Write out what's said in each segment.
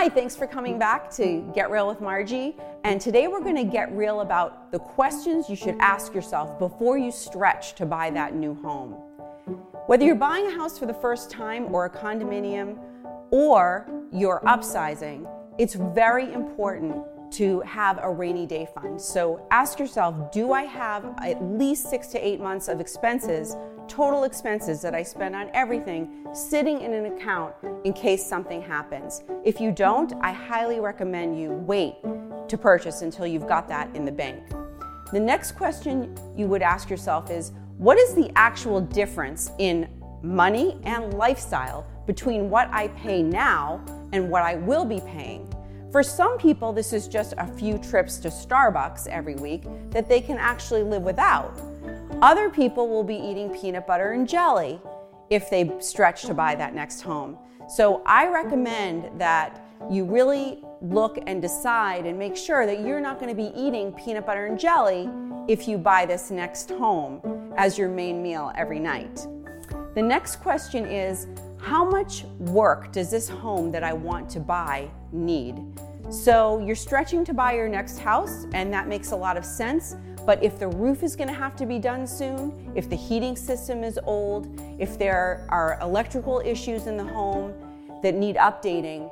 Hi, thanks for coming back to Get Real with Margie. And today we're going to get real about the questions you should ask yourself before you stretch to buy that new home. Whether you're buying a house for the first time or a condominium or you're upsizing, it's very important to have a rainy day fund. So ask yourself do I have at least six to eight months of expenses, total expenses that I spend on everything, sitting in an account in case something happens? If you don't, I highly recommend you wait to purchase until you've got that in the bank. The next question you would ask yourself is what is the actual difference in money and lifestyle between what I pay now and what I will be paying? For some people, this is just a few trips to Starbucks every week that they can actually live without. Other people will be eating peanut butter and jelly if they stretch to buy that next home. So I recommend that you really look and decide and make sure that you're not going to be eating peanut butter and jelly if you buy this next home as your main meal every night. The next question is how much work does this home that I want to buy need? So you're stretching to buy your next house, and that makes a lot of sense. But if the roof is going to have to be done soon, if the heating system is old, if there are electrical issues in the home that need updating,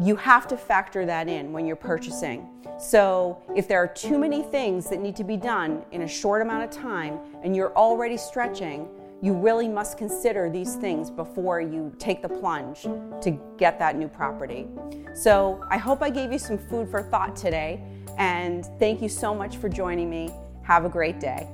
you have to factor that in when you're purchasing. So, if there are too many things that need to be done in a short amount of time and you're already stretching, you really must consider these things before you take the plunge to get that new property. So I hope I gave you some food for thought today, and thank you so much for joining me. Have a great day.